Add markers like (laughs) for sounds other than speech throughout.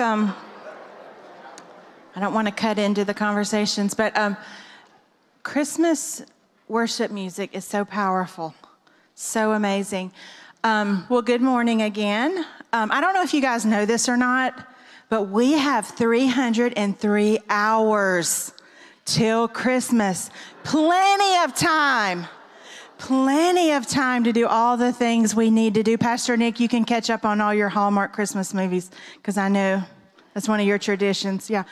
welcome. I don't want to cut into the conversations, but um, Christmas worship music is so powerful, so amazing. Um, well, good morning again. Um, I don't know if you guys know this or not, but we have 303 hours till Christmas. Plenty of time. Plenty of time to do all the things we need to do. Pastor Nic, you can catch up on all your Hallmark Christmas movies because I know that's one of your traditions. Yeah.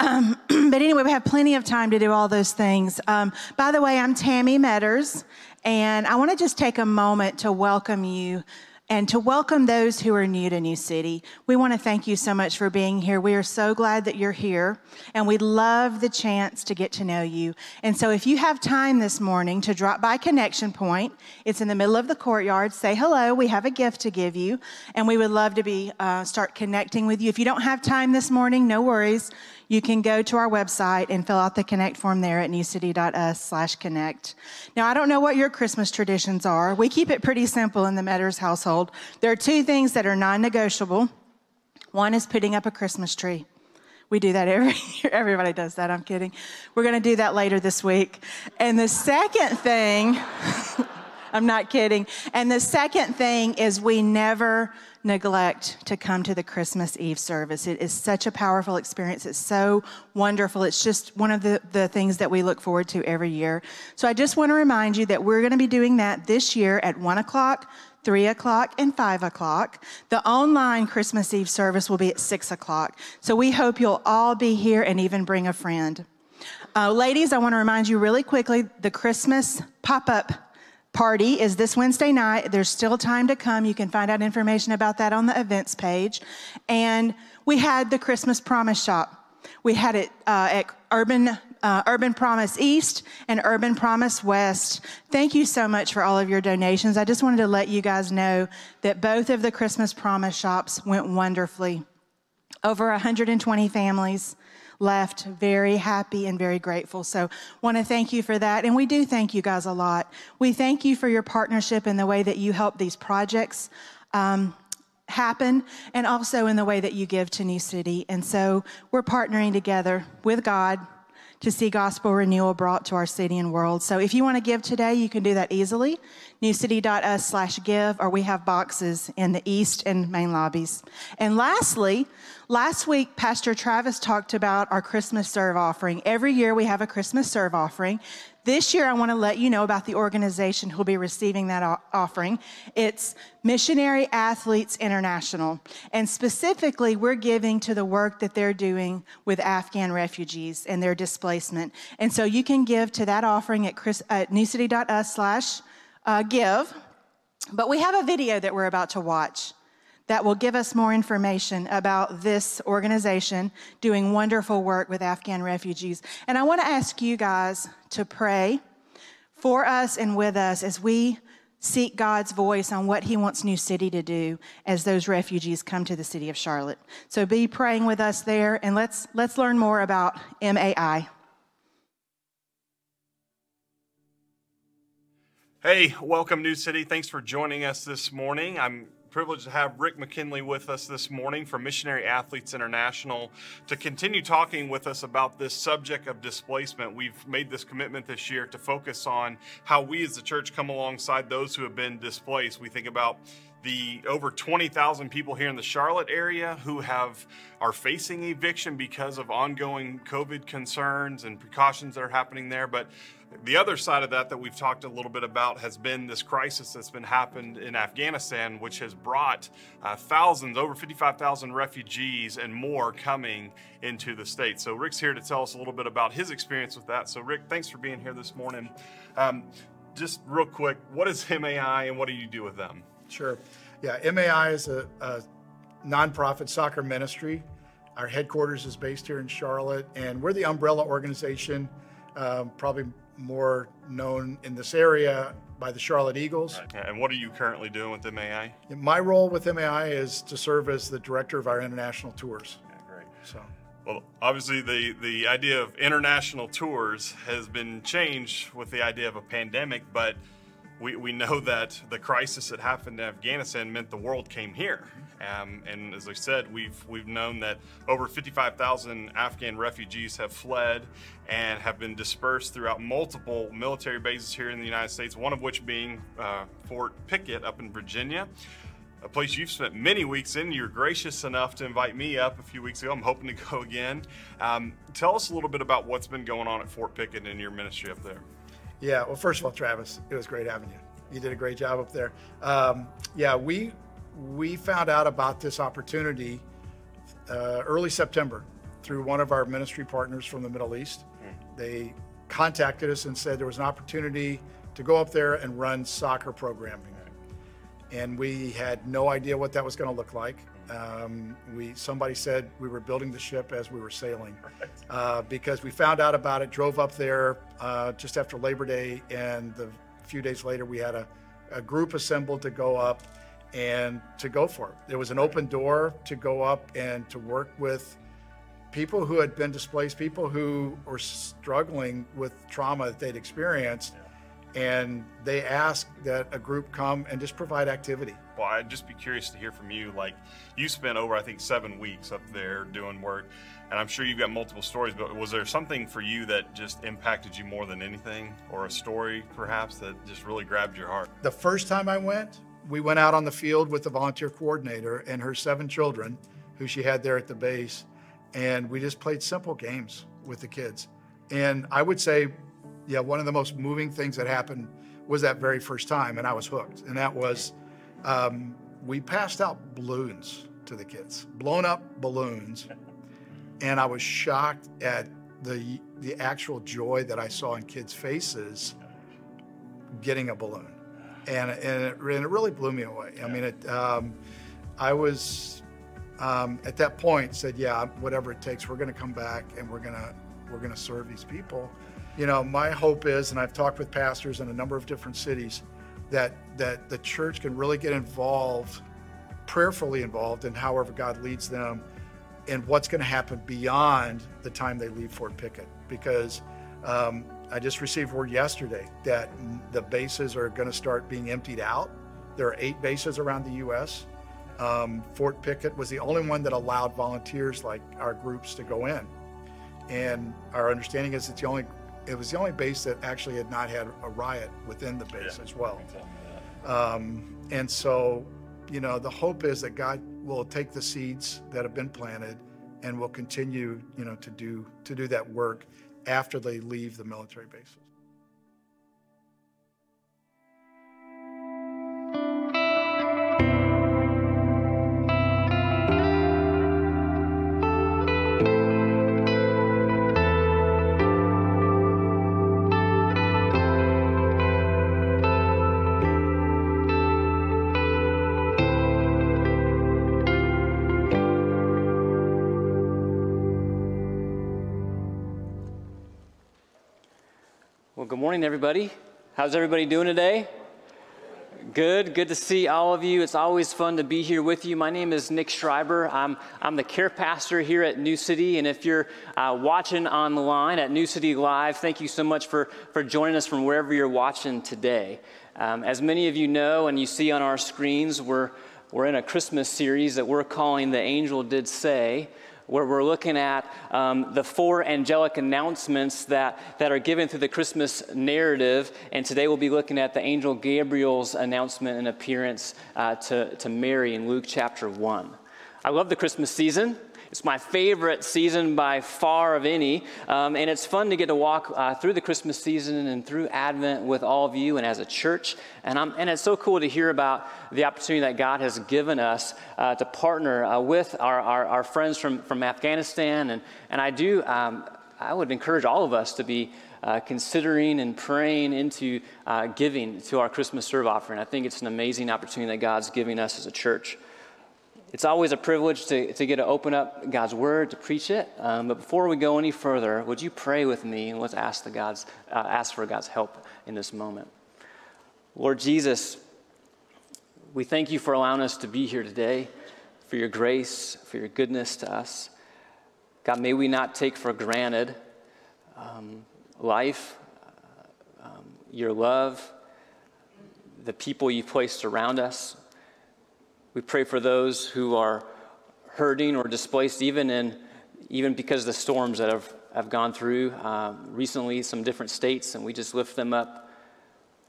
Um, (clears throat) but anyway, we have plenty of time to do all those things. Um, by the way, I'm Tammy Metters, and I want to just take a moment to welcome you and to welcome those who are new to New City. We want to thank you so much for being here. We are so glad that you're here, and we love the chance to get to know you. And so, if you have time this morning to drop by Connection Point, it's in the middle of the courtyard. Say hello. We have a gift to give you, and we would love to be uh, start connecting with you. If you don't have time this morning, no worries you can go to our website and fill out the connect form there at newcity.us slash connect. Now, I don't know what your Christmas traditions are. We keep it pretty simple in the Metters household. There are two things that are non-negotiable. One is putting up a Christmas tree. We do that every (laughs) year. Everybody does that. I'm kidding. We're going to do that later this week. And the second thing, (laughs) I'm not kidding. And the second thing is we never neglect to come to the Christmas Eve service. It is such a powerful experience. It's so wonderful. It's just one of the, the things that we look forward to every year. So I just want to remind you that we're going to be doing that this year at 1 o'clock, 3 o'clock, and 5 o'clock. The online Christmas Eve service will be at 6 o'clock. So we hope you'll all be here and even bring a friend. Uh, ladies, I want to remind you really quickly the Christmas pop up party is this Wednesday night. There's still time to come. You can find out information about that on the events page. And we had the Christmas Promise Shop. We had it uh, at Urban uh, Urban Promise East and Urban Promise West. Thank you so much for all of your donations. I just wanted to let you guys know that both of the Christmas Promise shops went wonderfully. Over 120 families left very happy and very grateful. So, want to thank you for that. And we do thank you guys a lot. We thank you for your partnership in the way that you help these projects. Um, happen and also in the way that you give to New City. And so we're partnering together with God to see gospel renewal brought to our city and world. So if you want to give today, you can do that easily. newcity.us slash give, or we have boxes in the east and main lobbies. And lastly, last week, Pastor Travis talked about our Christmas serve offering. Every year we have a Christmas serve offering. This year, I want to let you know about the organization who'll be receiving that offering. It's Missionary Athletes International. And specifically, we're giving to the work that they're doing with Afghan refugees and their displacement. And so you can give to that offering at, Chris, at newcity.us slash uh, give. But we have a video that we're about to watch that will give us more information about this organization doing wonderful work with Afghan refugees. And I want to ask you guys to pray for us and with us as we seek God's voice on what He wants New City to do as those refugees come to the city of Charlotte. So be praying with us there, and let's let's learn more about MAI. Hey, welcome New City. Thanks for joining us this morning. I'm privileged to have Rick McKinley with us this morning from Missionary Athletes International to continue talking with us about this subject of displacement. We've made this commitment this year to focus on how we as the church come alongside those who have been displaced. We think about the over 20,000 people here in the Charlotte area who have are facing eviction because of ongoing COVID concerns and precautions that are happening there. But the other side of that that we've talked a little bit about has been this crisis that's been happened in Afghanistan, which has brought uh, thousands, over 55,000 refugees and more coming into the state. So Rick's here to tell us a little bit about his experience with that. So Rick, thanks for being here this morning. Um, just real quick, what is MAI and what do you do with them? Sure. Yeah, MAI is a, a nonprofit soccer ministry. Our headquarters is based here in Charlotte, and we're the umbrella organization, um, probably more known in this area by the Charlotte Eagles. And what are you currently doing with MAI? My role with MAI is to serve as the director of our international tours. Yeah, great. So. Well, obviously, the, the idea of international tours has been changed with the idea of a pandemic, but we, we know that the crisis that happened in Afghanistan meant the world came here. Um, and as I said, we've, we've known that over 55,000 Afghan refugees have fled and have been dispersed throughout multiple military bases here in the United States, one of which being uh, Fort Pickett up in Virginia a place you've spent many weeks in. You're gracious enough to invite me up a few weeks ago. I'm hoping to go again. Um, tell us a little bit about what's been going on at Fort Pickett and your ministry up there. Yeah, well, first of all, Travis, it was great having you. You did a great job up there. Um, yeah, we we found out about this opportunity uh, early September through one of our ministry partners from the Middle East. Mm. They contacted us and said there was an opportunity to go up there and run soccer programming and we had no idea what that was going to look like. Um, we somebody said we were building the ship as we were sailing, uh, because we found out about it, drove up there uh, just after Labor Day, and the, a few days later we had a, a group assembled to go up and to go for it. There was an open door to go up and to work with people who had been displaced, people who were struggling with trauma that they'd experienced and they asked that a group come and just provide activity. I'd just be curious to hear from you. Like, you spent over, I think, seven weeks up there doing work, and I'm sure you've got multiple stories, but was there something for you that just impacted you more than anything, or a story perhaps that just really grabbed your heart? The first time I went, we went out on the field with the volunteer coordinator and her seven children, who she had there at the base, and we just played simple games with the kids. And I would say yeah, one of the most moving things that happened was that very first time, and I was hooked. And that was um, we passed out balloons to the kids, blown up balloons, and I was shocked at the the actual joy that I saw in kids' faces getting a balloon, and and it, and it really blew me away. I mean, it. Um, I was um, at that point said, yeah, whatever it takes, we're going to come back and we're going to we're going to serve these people you know, my hope is, and I've talked with pastors in a number of different cities, that that the church can really get involved, prayerfully involved in however God leads them, and what's going to happen beyond the time they leave Fort Pickett. Because um, I just received word yesterday that the bases are going to start being emptied out. There are eight bases around the U.S. Um, Fort Pickett was the only one that allowed volunteers like our groups to go in. And our understanding is it's the only it was the only base that actually had not had a riot within the base yeah, as well. Um, and so, you know, the hope is that God will take the seeds that have been planted and will continue, you know, to do to do that work after they leave the military bases. Morning, everybody. How's everybody doing today? Good, good to see all of you. It's always fun to be here with you. My name is Nic Schrieber. I'm, I'm the care pastor here at New City. And if you're uh, watching on the line at New City Live, thank you so much for, for joining us from wherever you're watching today. Um, as many of you know and you see on our screens, we're, we're in a Christmas series that we're calling The Angel Did Say where we're looking at um, the four angelic announcements that, that are given through the Christmas narrative. And today we'll be looking at the angel Gabriel's announcement and appearance uh, to, to Mary in Luke chapter 1. I love the Christmas season. It's my favorite season by far of any. Um, and it's fun to get to walk uh, through the Christmas season and through Advent with all of you and as a church. And, I'm, and it's so cool to hear about the opportunity that God has given us uh, to partner uh, with our, our, our, friends from, from Afghanistan. And, and I do, um, I would encourage all of us to be. Uh, considering and praying into uh, giving to our Christmas serve offering. I think it's an amazing opportunity that God's giving us as a church. It's always a privilege to, to get to open up God's word, to preach it. Um, but before we go any further, would you pray with me and let's ask, the God's, uh, ask for God's help in this moment. Lord Jesus, we thank you for allowing us to be here today, for your grace, for your goodness to us. God, may we not take for granted um, life, uh, um, your love, the people you've placed around us. We pray for those who are hurting or displaced, even in even because of the storms that have, have gone through um, recently, some different states, and we just lift them up.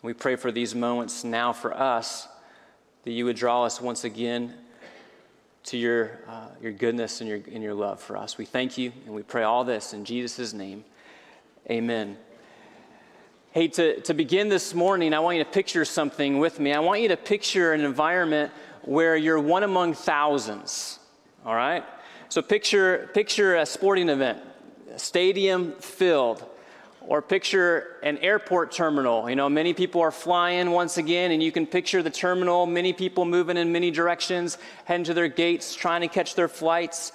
We pray for these moments now for us that you would draw us once again to your, uh, your goodness and your, and your love for us. We thank you and we pray all this in Jesus' name. Amen. Hey, to, to begin this morning, I want you to picture something with me. I want you to picture an environment where you're one among thousands, all right? So picture, picture a sporting event, a stadium filled, or picture an airport terminal. You know, many people are flying once again, and you can picture the terminal, many people moving in many directions, heading to their gates, trying to catch their flights.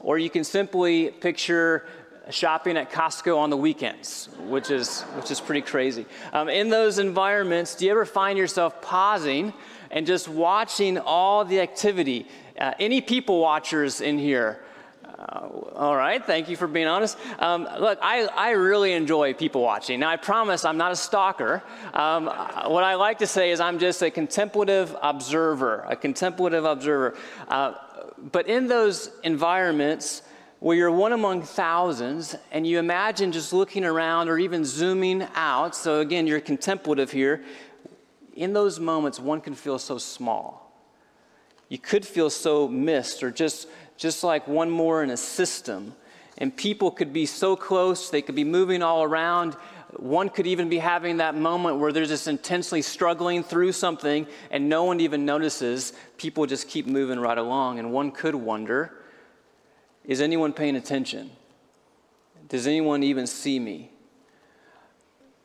Or you can simply picture shopping at Costco on the weekends, which is, which is pretty crazy. Um, in those environments, do you ever find yourself pausing and just watching all the activity? Uh, any people watchers in here? Uh, all right, thank you for being honest. Um, look, I, I really enjoy people watching. Now, I promise I'm not a stalker. Um, what I like to say is I'm just a contemplative observer, a contemplative observer. Uh, but in those environments where you're one among thousands and you imagine just looking around or even zooming out, so again, you're contemplative here, in those moments, one can feel so small you could feel so missed or just, just like one more in a system. And people could be so close, they could be moving all around. One could even be having that moment where they're just intensely struggling through something and no one even notices. People just keep moving right along. And one could wonder is anyone paying attention? Does anyone even see me?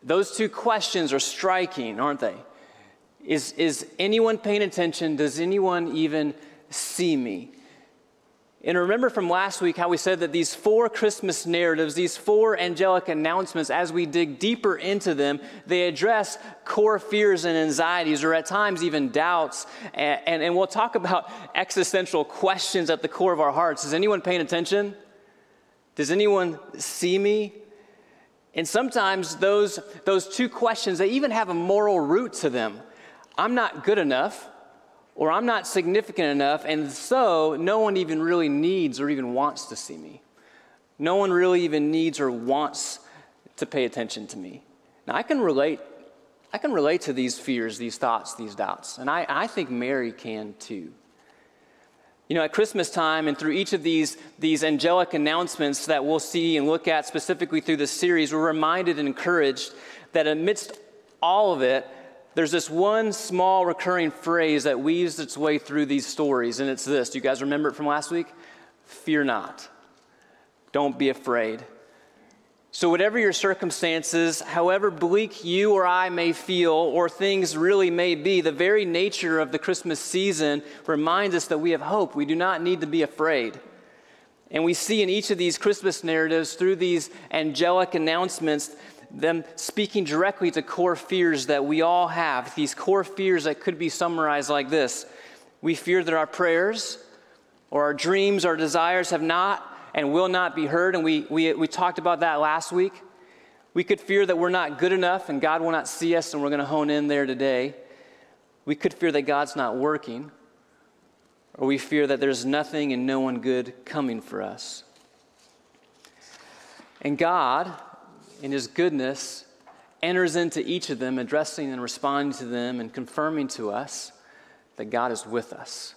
Those two questions are striking, aren't they? Is, is anyone paying attention? Does anyone even see me? And remember from last week how we said that these four Christmas narratives, these four angelic announcements, as we dig deeper into them, they address core fears and anxieties, or at times even doubts. And, and, and, we'll talk about existential questions at the core of our hearts. Is anyone paying attention? Does anyone see me? And sometimes those, those two questions, they even have a moral root to them. I'm not good enough or I'm not significant enough, and so no one even really needs or even wants to see me. No one really even needs or wants to pay attention to me. Now, I can relate. I can relate to these fears, these thoughts, these doubts, and I, I think Mary can too. You know, at Christmas time and through each of these, these angelic announcements that we'll see and look at specifically through this series, we're reminded and encouraged that amidst all of it, there's this one small recurring phrase that weaves its way through these stories, and it's this. Do you guys remember it from last week? Fear not. Don't be afraid. So, whatever your circumstances, however bleak you or I may feel, or things really may be, the very nature of the Christmas season reminds us that we have hope. We do not need to be afraid. And we see in each of these Christmas narratives, through these angelic announcements, them speaking directly to core fears that we all have, these core fears that could be summarized like this We fear that our prayers or our dreams, our desires have not and will not be heard. And we, we, we talked about that last week. We could fear that we're not good enough and God will not see us, and we're going to hone in there today. We could fear that God's not working, or we fear that there's nothing and no one good coming for us. And God, in his goodness, enters into each of them, addressing and responding to them and confirming to us that God is with us.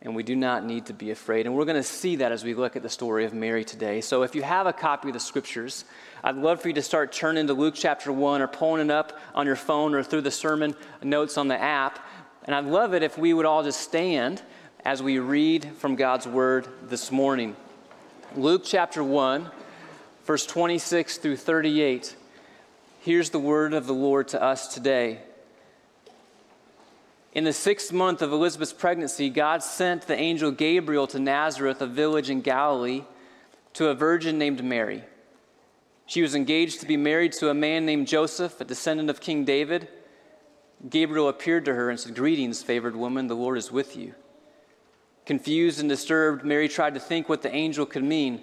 And we do not need to be afraid. And we're going to see that as we look at the story of Mary today. So if you have a copy of the scriptures, I'd love for you to start turning to Luke chapter 1 or pulling it up on your phone or through the sermon notes on the app. And I'd love it if we would all just stand as we read from God's word this morning. Luke chapter 1 verse 26 through 38. Here's the word of the Lord to us today. In the sixth month of Elizabeth's pregnancy, God sent the angel Gabriel to Nazareth, a village in Galilee, to a virgin named Mary. She was engaged to be married to a man named Joseph, a descendant of King David. Gabriel appeared to her and said, Greetings, favored woman, the Lord is with you. Confused and disturbed, Mary tried to think what the angel could mean.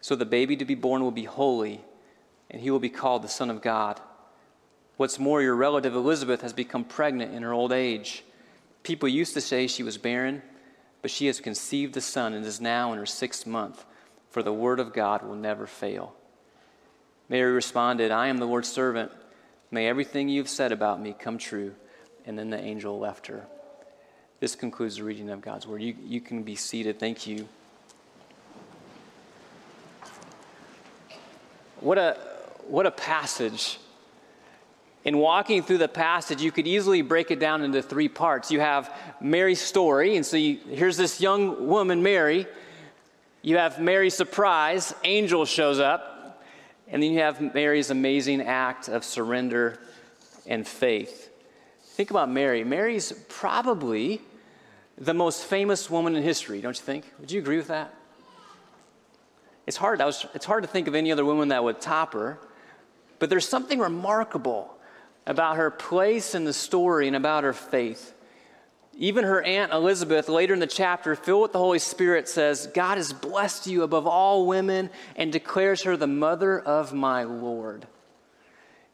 So the baby to be born will be holy, and he will be called the Son of God. What's more, your relative Elizabeth has become pregnant in her old age. People used to say she was barren, but she has conceived a son and is now in her sixth month, for the word of God will never fail. Mary responded, I am the Lord's servant. May everything you've said about me come true. And then the angel left her. This concludes the reading of God's word. You, you can be seated. Thank you. What a, what a passage. In walking through the passage, you could easily break it down into three parts. You have Mary's story, and so you, here's this young woman, Mary. You have Mary's surprise, angel shows up, and then you have Mary's amazing act of surrender and faith. Think about Mary. Mary's probably the most famous woman in history, don't you think? Would you agree with that? It's hard, was, it's hard to think of any other woman that would top her, but there's something remarkable about her place in the story and about her faith. Even her aunt Elizabeth, later in the chapter, filled with the Holy Spirit, says, God has blessed you above all women and declares her the mother of my Lord.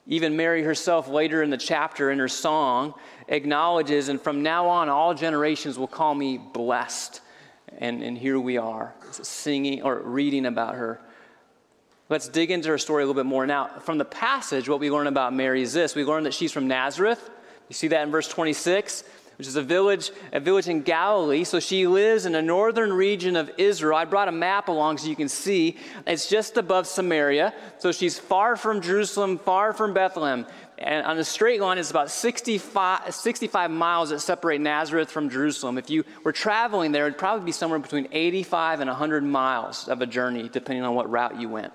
Even Mary herself, later in the chapter, in her song, acknowledges, and from now on, all generations will call me blessed. And, and here we are, singing or reading about her. Let's dig into her story a little bit more. Now, from the passage, what we learn about Mary is this we learn that she's from Nazareth. You see that in verse 26 which is a village, a village in Galilee. So she lives in the northern region of Israel. I brought a map along so you can see. It's just above Samaria. So she's far from Jerusalem, far from Bethlehem. And on a straight line, it's about 65, 65 miles that separate Nazareth from Jerusalem. If you were traveling there, it'd probably be somewhere between 85 and 100 miles of a journey, depending on what route you went.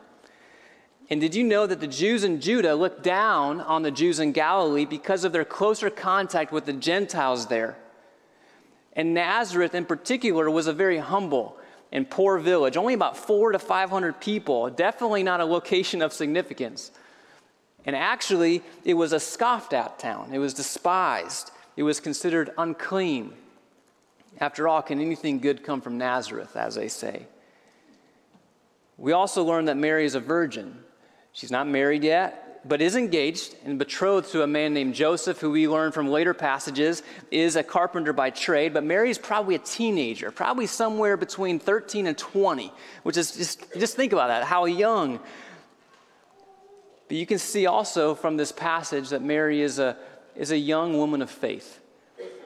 And did you know that the Jews in Judah looked down on the Jews in Galilee because of their closer contact with the Gentiles there? And Nazareth, in particular, was a very humble and poor village, only about four to 500 people, definitely not a location of significance. And actually, it was a scoffed at town, it was despised, it was considered unclean. After all, can anything good come from Nazareth, as they say? We also learn that Mary is a virgin. She's not married yet, but is engaged and betrothed to a man named Joseph, who we learn from later passages is a carpenter by trade. But Mary is probably a teenager, probably somewhere between 13 and 20, which is just, just think about that, how young. But you can see also from this passage that Mary is a, is a young woman of faith.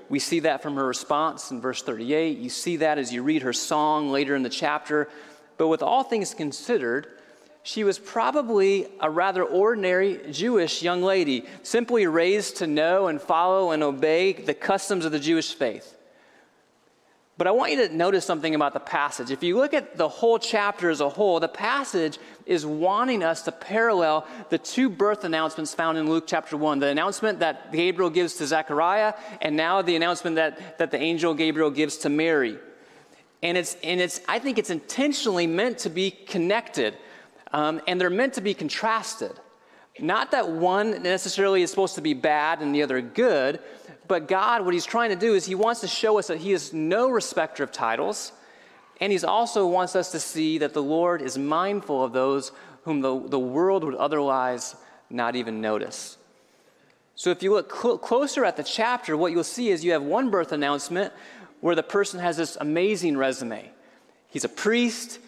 We see that from her response in verse 38. You see that as you read her song later in the chapter. But with all things considered, she was probably a rather ordinary Jewish young lady, simply raised to know and follow and obey the customs of the Jewish faith. But I want you to notice something about the passage. If you look at the whole chapter as a whole, the passage is wanting us to parallel the two birth announcements found in Luke chapter 1 the announcement that Gabriel gives to Zechariah, and now the announcement that, that the angel Gabriel gives to Mary. And it's, and it's, I think it's intentionally meant to be connected um, and they're meant to be contrasted. Not that one necessarily is supposed to be bad and the other good, but God, what He's trying to do is He wants to show us that He is no respecter of titles, and He also wants us to see that the Lord is mindful of those whom the, the world would otherwise not even notice. So, if you look cl- closer at the chapter, what you'll see is you have one birth announcement where the person has this amazing resume. He's a priest,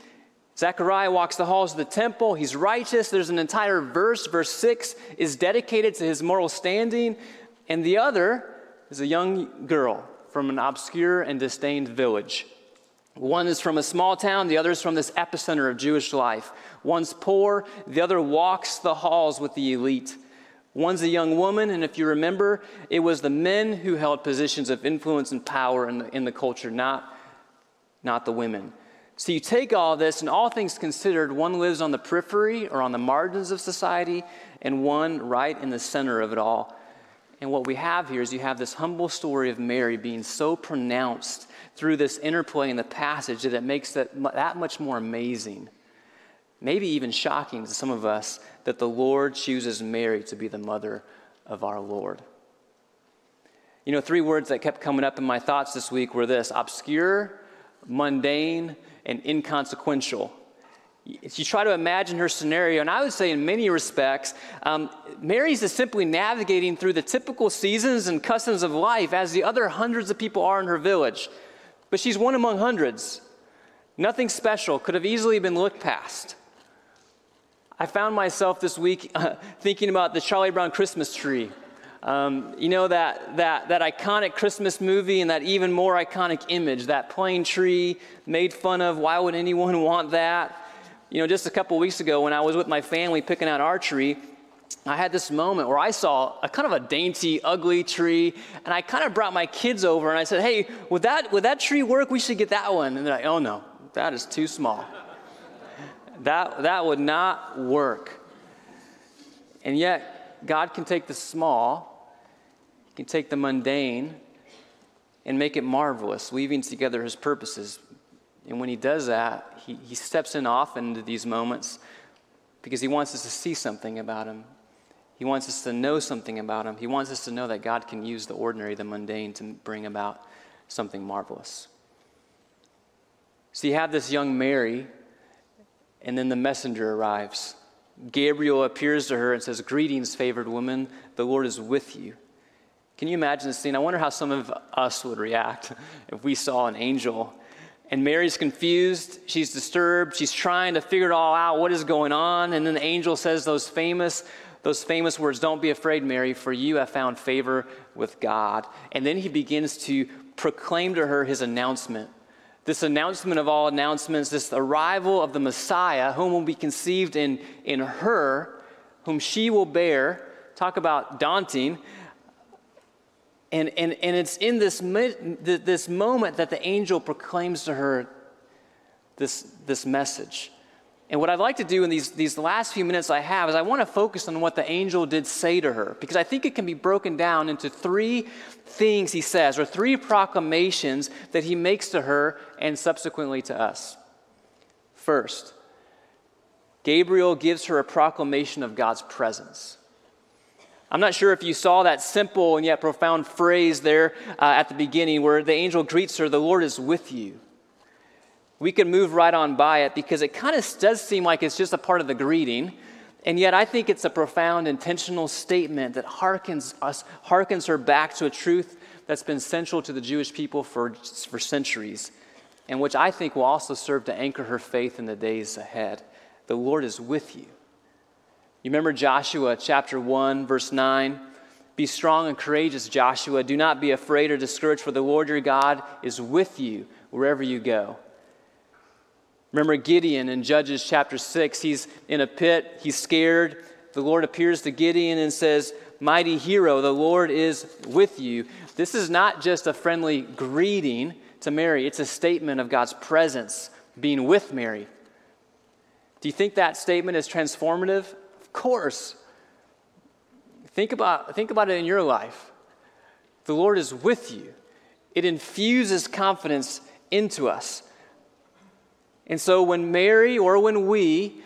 Zechariah walks the halls of the temple. He's righteous. There's an entire verse. Verse 6 is dedicated to his moral standing. And the other is a young girl from an obscure and disdained village. One is from a small town, the other is from this epicenter of Jewish life. One's poor, the other walks the halls with the elite. One's a young woman, and if you remember, it was the men who held positions of influence and power in the, in the culture, not, not the women. So you take all this, and all things considered, one lives on the periphery or on the margins of society, and one right in the center of it all. And what we have here is you have this humble story of Mary being so pronounced through this interplay in the passage that it makes that, that much more amazing, maybe even shocking to some of us, that the Lord chooses Mary to be the mother of our Lord. You know, three words that kept coming up in my thoughts this week were this obscure, mundane, and inconsequential. You try to imagine her scenario, and I would say, in many respects, um, Mary's is simply navigating through the typical seasons and customs of life as the other hundreds of people are in her village. But she's one among hundreds. Nothing special could have easily been looked past. I found myself this week uh, (laughs) thinking about the Charlie Brown Christmas tree. Um, you know, that, that, that iconic Christmas movie and that even more iconic image, that plain tree made fun of. Why would anyone (laughs) want that? You know, just a couple weeks ago when I was with my family picking out our tree, I had this moment where I saw a kind of a dainty, ugly tree, and I kind of brought my kids over and I said, Hey, would that, would that tree work? We should get that one. And they're like, Oh no, that is too small. that, that would not work. And yet, God can take the small, can take the mundane, and make it marvelous, weaving together His purposes. And when He does that, He, he steps in often into these moments because He wants us to see something about Him. He wants us to know something about Him. He wants us to know that God can use the ordinary, the mundane, to bring about something marvelous. So you have this young Mary, and then the messenger arrives. Gabriel appears to her and says, Greetings, favored woman, the Lord is with you. Can you imagine the scene? I wonder how some of us would react (laughs) if we saw an angel. And Mary's confused, she's disturbed, she's trying to figure it all out, what is going on. And then the angel says those famous those famous words, Don't be afraid, Mary, for you have found favor with God. And then he begins to proclaim to her his announcement. This announcement of all announcements, this arrival of the Messiah, whom will be conceived in, in her, whom she will bear. Talk about daunting. And, and, and it's in this, this moment that the angel proclaims to her this, this message. And what I'd like to do in these, these last few minutes I have is I want to focus on what the angel did say to her, because I think it can be broken down into three things he says, or three proclamations that he makes to her and subsequently to us. First, Gabriel gives her a proclamation of God's presence. I'm not sure if you saw that simple and yet profound phrase there uh, at the beginning where the angel greets her, The Lord is with you we can move right on by it because it kind of does seem like it's just a part of the greeting. And yet, I think it's a profound, intentional statement that harkens us, harkens her back to a truth that's been central to the Jewish people for, for centuries, and which I think will also serve to anchor her faith in the days ahead. The Lord is with you. You remember Joshua chapter 1, verse 9? Be strong and courageous, Joshua. Do not be afraid or discouraged, for the Lord your God is with you wherever you go. Remember Gideon in Judges chapter 6. He's in a pit, he's scared. The Lord appears to Gideon and says, Mighty hero, the Lord is with you. This is not just a friendly greeting to Mary, it's a statement of God's presence being with Mary. Do you think that statement is transformative? Course. Think about, think about it in your life. The Lord is with you, it infuses confidence into us. And so when Mary or when we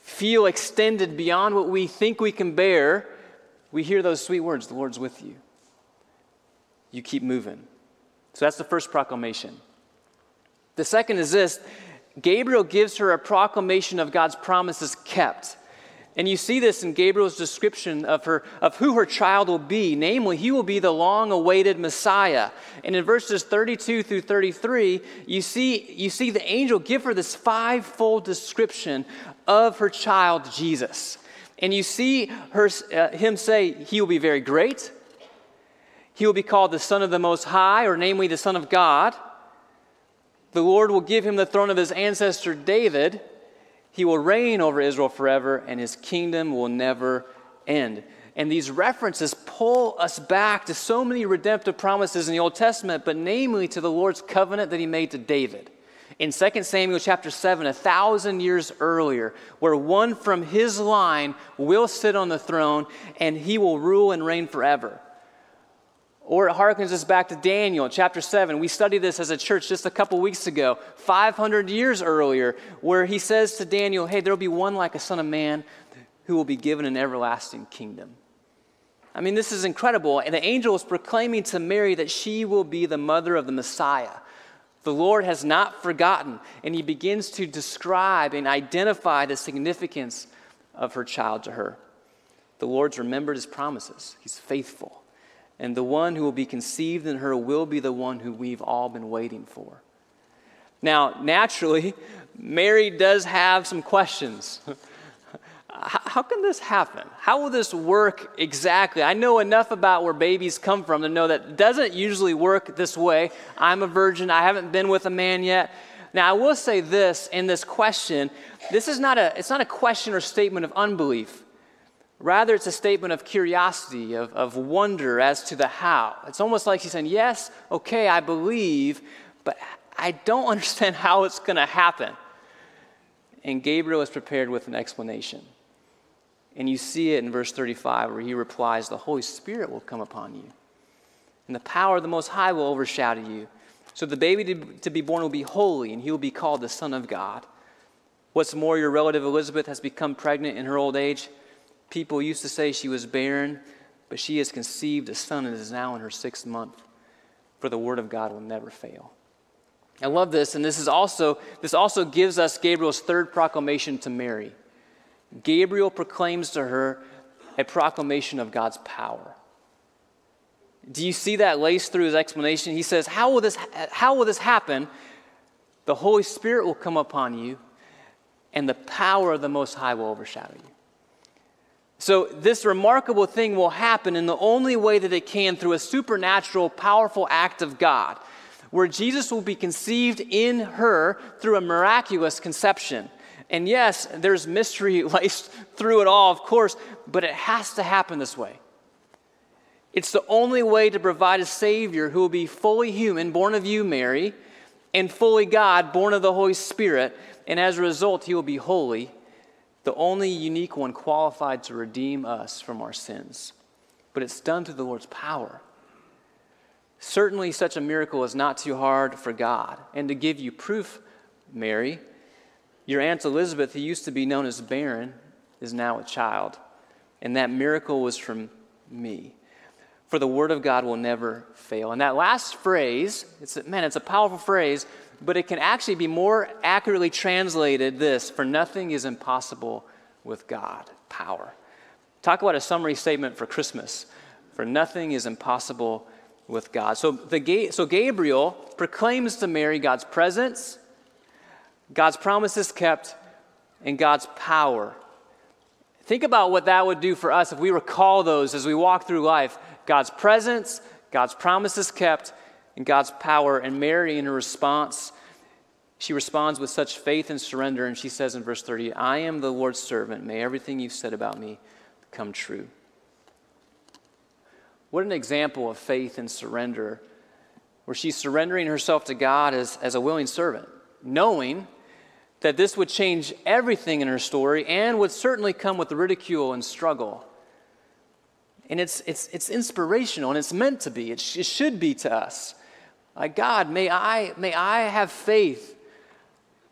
feel extended beyond what we think we can bear, we hear those sweet words the Lord's with you. You keep moving. So that's the first proclamation. The second is this Gabriel gives her a proclamation of God's promises kept. And you see this in Gabriel's description of, her, of who her child will be. Namely, he will be the long awaited Messiah. And in verses 32 through 33, you see, you see the angel give her this five-fold description of her child, Jesus. And you see her, uh, him say, He will be very great. He will be called the Son of the Most High, or namely the Son of God. The Lord will give him the throne of his ancestor David he will reign over Israel forever, and his kingdom will never end. And these references pull us back to so many redemptive promises in the Old Testament, but namely to the Lord's covenant that he made to David. In 2 Samuel chapter 7, a thousand years earlier, where one from his line will sit on the throne and he will rule and reign forever. Or it harkens us back to Daniel, chapter 7. We studied this as a church just a couple weeks ago, 500 years earlier, where he says to Daniel, Hey, there will be one like a son of man who will be given an everlasting kingdom. I mean, this is incredible. And the angel is proclaiming to Mary that she will be the mother of the Messiah. The Lord has not forgotten, and he begins to describe and identify the significance of her child to her. The Lord's remembered his promises, he's faithful and the one who will be conceived in her will be the one who we've all been waiting for. Now, naturally, Mary does have some questions. How can this happen? How will this work exactly? I know enough about where babies come from to know that doesn't usually work this way. I'm a virgin, I haven't been with a man yet. Now, I will say this in this question this is not a, it's not a question or statement of unbelief. Rather, it's a statement of curiosity, of, of wonder as to the how. It's almost like he's saying, Yes, okay, I believe, but I don't (laughs) understand how it's going to happen. And Gabriel is prepared with an explanation. And you see it in verse 35 where he replies, The Holy Spirit will come upon you, and the power of the Most High will overshadow you. So the baby to, to be born will be holy, and he will be called the Son of God. What's more, your relative Elizabeth has become pregnant in her old age. People used to say she was barren, but she has conceived a son and is now in her sixth month. For the word of God will never fail. I love this, and this is also this also gives us Gabriel's third proclamation to Mary. Gabriel proclaims to her a proclamation of God's power. Do you see that laced through his explanation? He says, How will this, how will this happen? The Holy Spirit will come upon you, and the power of the Most High will overshadow you. So, this remarkable thing will happen in the only way that it can through a supernatural, powerful act of God, where Jesus will be conceived in her through a miraculous conception. And yes, there's mystery (laughs) laced through it all, of course, but it has to happen this way. It's the only way to provide a Savior who will be fully human, born of you, Mary, and fully God, born of the Holy Spirit. And as a result, he will be holy the only unique one qualified to redeem us from our sins. But it's done through the Lord's power. Certainly, such a miracle is not too hard for God. And to give you proof, Mary, your Aunt Elizabeth, who used to be known as barren, is now a child. And that miracle was from me. For the word of God will never fail. And that last phrase, it's, man, it's a powerful phrase but it can actually be more accurately translated this for nothing is impossible with God. Power. Talk about a summary statement for Christmas. For nothing is impossible with God. So, the, so Gabriel proclaims to Mary God's presence, God's promises kept, and God's power. Think about what that would do for us if we recall those as we walk through life God's presence, God's promises kept, and God's power. And Mary, in her response, she responds with such faith and surrender, and she says in verse 30, I am the Lord's servant. May everything you've said about me come true. What an example of faith and surrender, where she's surrendering herself to God as, as a willing servant, knowing that this would change everything in her story and would certainly come with ridicule and struggle. And it's, it's, it's inspirational and it's meant to be, it, sh- it should be to us. Like, God, may I, may I have faith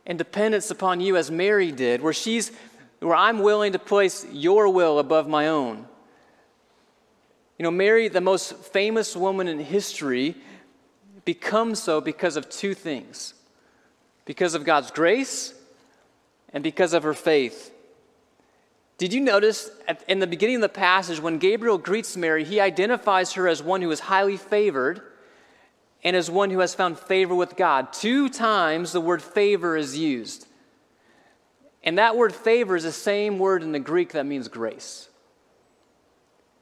and dependence upon you as Mary did, where she's where I'm willing to place your will above my own. You know, Mary, the most famous woman in history, becomes so because of two things because of God's grace and because of her faith. Did you notice at, in the beginning of the passage when Gabriel greets Mary, he identifies her as one who is highly favored and as one who has found favor with God. Two times the word favor is used. And that word favor is the same word in the Greek that means grace.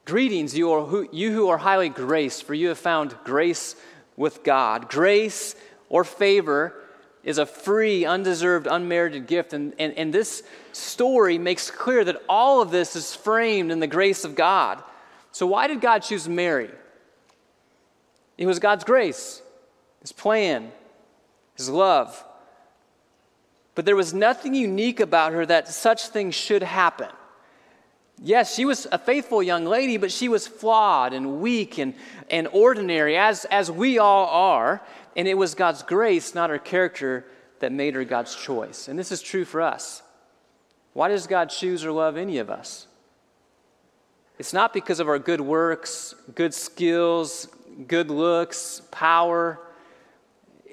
Greetings, you, who, you who are highly graced, for you have found grace with God. Grace or favor is a free, undeserved, unmerited gift. And, and, and this story makes clear that all of this is framed in the grace of God. So, why did God choose Mary? It was God's grace, His plan, His love. But there was nothing unique about her that such things should happen. Yes, she was a faithful young lady, but she was flawed and weak and, and ordinary, as, as we all are. And it was God's grace, not her character, that made her God's choice. And this is true for us. Why does God choose or love any of us? It's not because of our good works, good skills, good looks, power.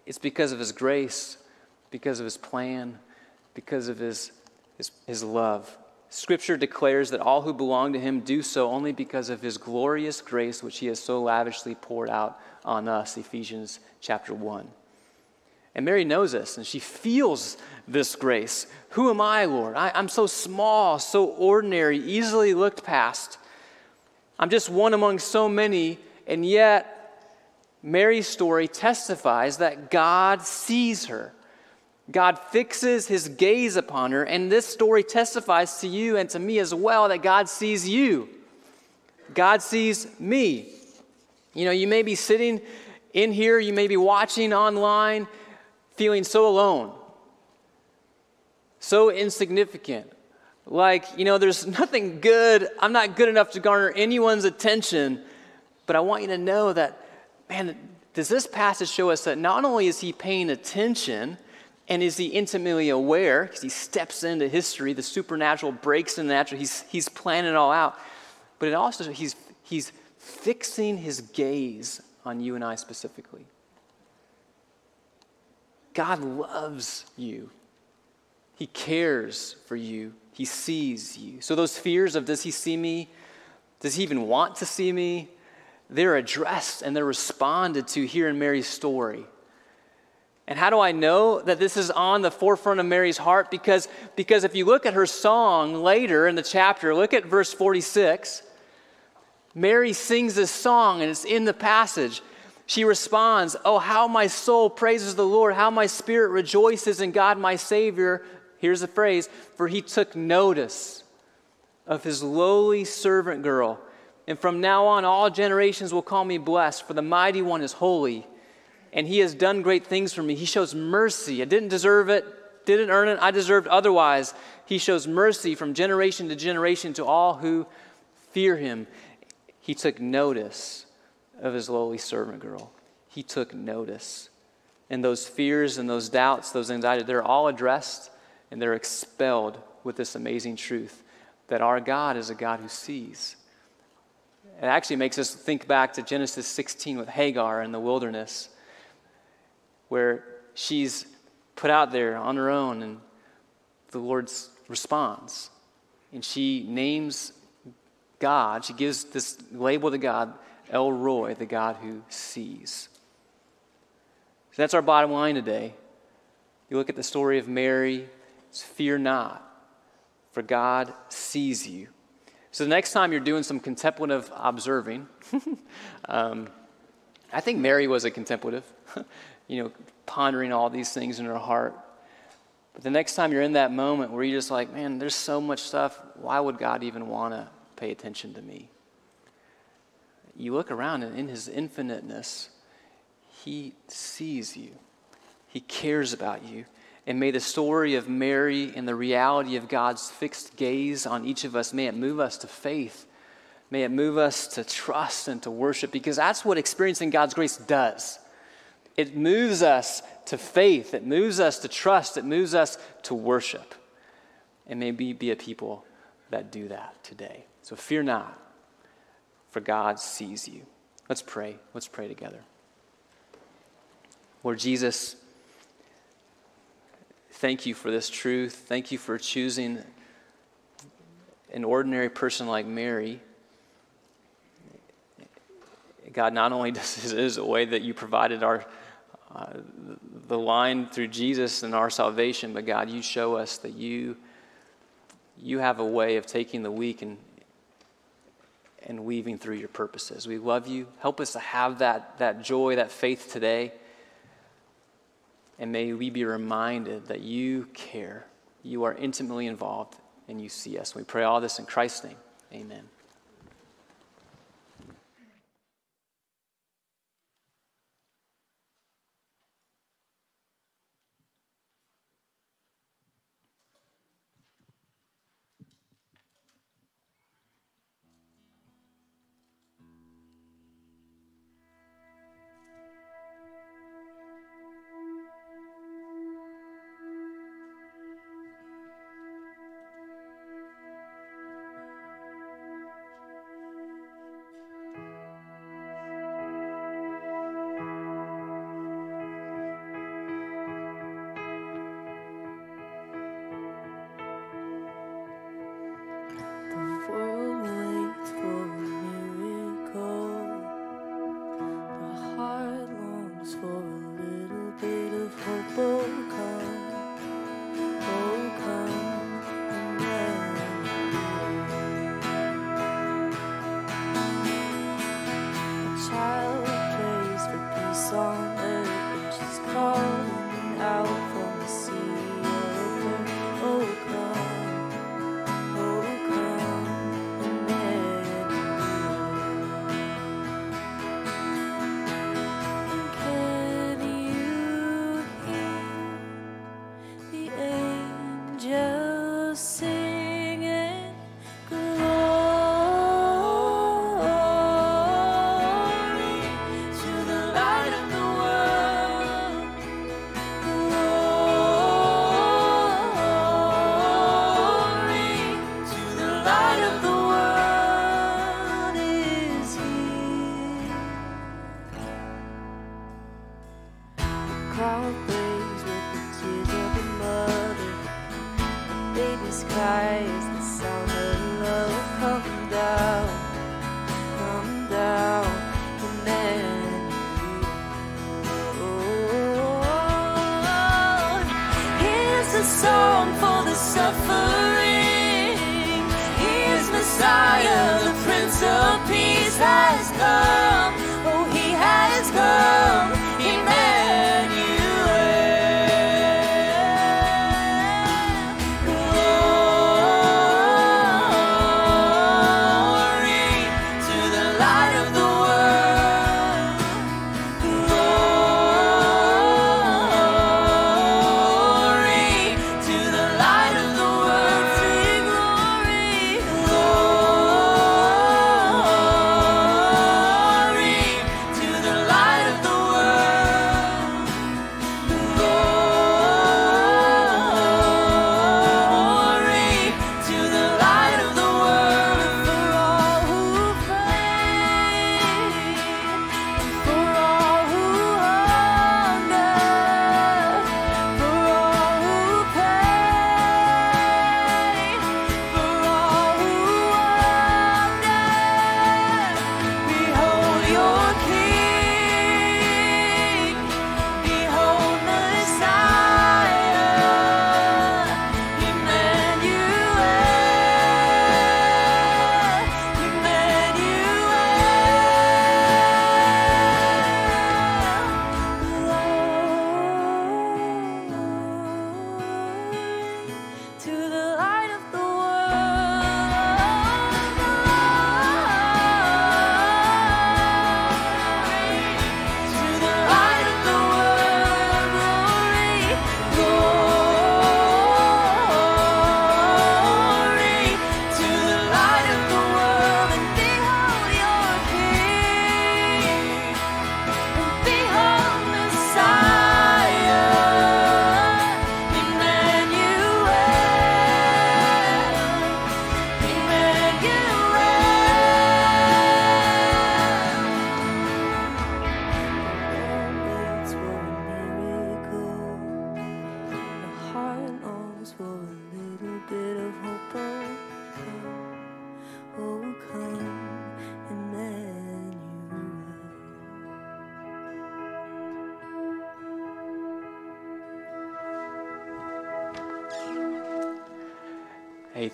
It's because of His grace, because of His plan, because of His, His, his love. Scripture declares that all who belong to Him do so only because of His glorious grace, which He has so lavishly poured out on us, Ephesians chapter 1. And Mary knows this, and she feels this grace. Who am I, Lord? I, am so small, so ordinary, easily looked past. I'm just one among so many, and yet Mary's story testifies that God sees her. God fixes his gaze upon her, and this story testifies to you and to me as well that God sees you. God sees me. You know, you may be sitting in here, you may be watching online, feeling so alone, so insignificant. Like, you know, there's (laughs) nothing good. I'm not good enough to garner anyone's attention. But I want you to know that, man, does this passage show us that not only is he paying attention and is he intimately aware, because he steps into history, the supernatural breaks in the natural, he's, he's planning it all out, but it also, he's, he's fixing his gaze on you and I specifically. God loves you. He cares for you. He sees you. So, those fears of does he see me? Does he even want to see me? They're addressed and they're responded to here in Mary's story. And how do I know that this is on the forefront of Mary's heart? Because, because if you look at her song later in the chapter, look at verse 46. Mary sings this song and it's in the passage. She responds, Oh, how my soul praises the Lord, how my spirit rejoices in God my Savior. Here's the phrase for he took notice of his lowly servant girl. And from now on, all generations will call me blessed, for the mighty one is holy, and he has done great things for me. He shows mercy. I didn't deserve it, didn't earn it, I deserved otherwise. He shows mercy from generation to generation to all who fear him. He took notice of his lowly servant girl. He took notice. And those fears and those doubts, those anxieties, they're all addressed and they're expelled with this amazing truth that our God is a God who sees. It actually makes us think back to Genesis 16 with Hagar in the wilderness, where she's put out there on her own and the Lord responds. And she names God, she gives this label to God El Roi, the God who sees. So that's our bottom line today. You look at the story of Mary, it's fear not, for God sees you. So the next time you're doing some contemplative observing, (laughs) um, I think Mary was a contemplative, (laughs) you know, pondering all these things in her heart. But the next time you're in that moment where you're just like, man, there's so much stuff, why would God even want to pay attention to me? you look around and in his infiniteness, he sees you. He cares about you. And may the story of Mary and the reality of God's fixed gaze on each of us, may it move us to faith. May it move us to trust and to worship because that's what experiencing God's grace does. It moves us to faith, it moves us to trust, it moves us to worship. And may we be a people that do that today. So fear not for God sees you. Let's pray. Let's pray together. Lord Jesus, thank you for this truth. Thank you for choosing an ordinary person like Mary. God, not only (laughs) does this is a way that you provided our uh, the line through Jesus and our salvation, but God, you show us that you you have a way of taking the weak and and weaving through your purposes. We love you. Help us to have that, that joy, that faith today. And may we be reminded that you care. You are intimately involved and you see us. We pray all this in Christ's name. Amen.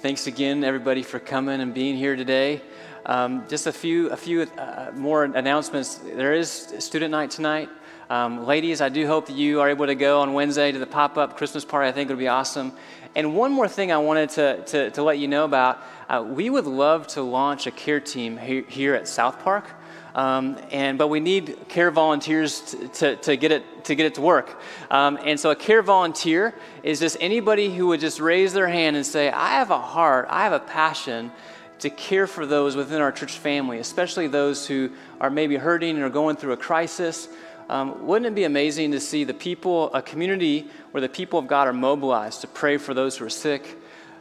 Thanks again, everybody, for coming and being here today. Um, just a few, a few uh, more announcements. There is student night tonight. Um, ladies, I do hope that you are able to go on Wednesday to the pop-up Christmas party. I think it'll be awesome. And one more thing I wanted to, to, to let you know about: uh, we would love to launch a care team here, here at South Park. Um, and but we need care volunteers to, to, to get it to get it to work. Um, and so a care volunteer is just anybody who would just raise their hand and say, "I have a heart, I have a passion." To care for those within our church family, especially those who are maybe hurting or going through a crisis. Um, wouldn't it be amazing to see the people, a community where the people of God are mobilized to pray for those who are sick,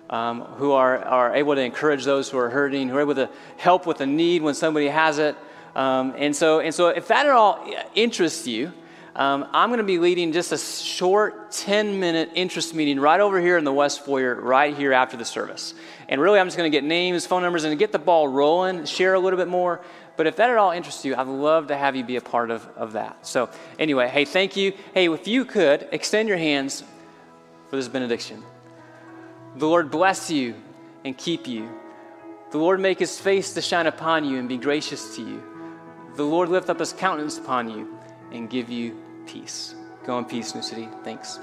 um, who are, are able to encourage those who are hurting, who are able to help with a need when somebody has it? Um, and, so, and so, if that at all interests you, um, I'm going to be leading just a short 10 minute interest meeting right over here in the West Foyer, right here after the service. And really, I'm just going to get names, phone numbers, and get the ball rolling, share a little bit more. But if that at all interests you, I'd love to have you be a part of, of that. So, anyway, hey, thank you. Hey, if you could extend your hands for this benediction. The Lord bless you and keep you. The Lord make his face to shine upon you and be gracious to you. The Lord lift up his countenance upon you and give you peace. Go in peace, New City. Thanks.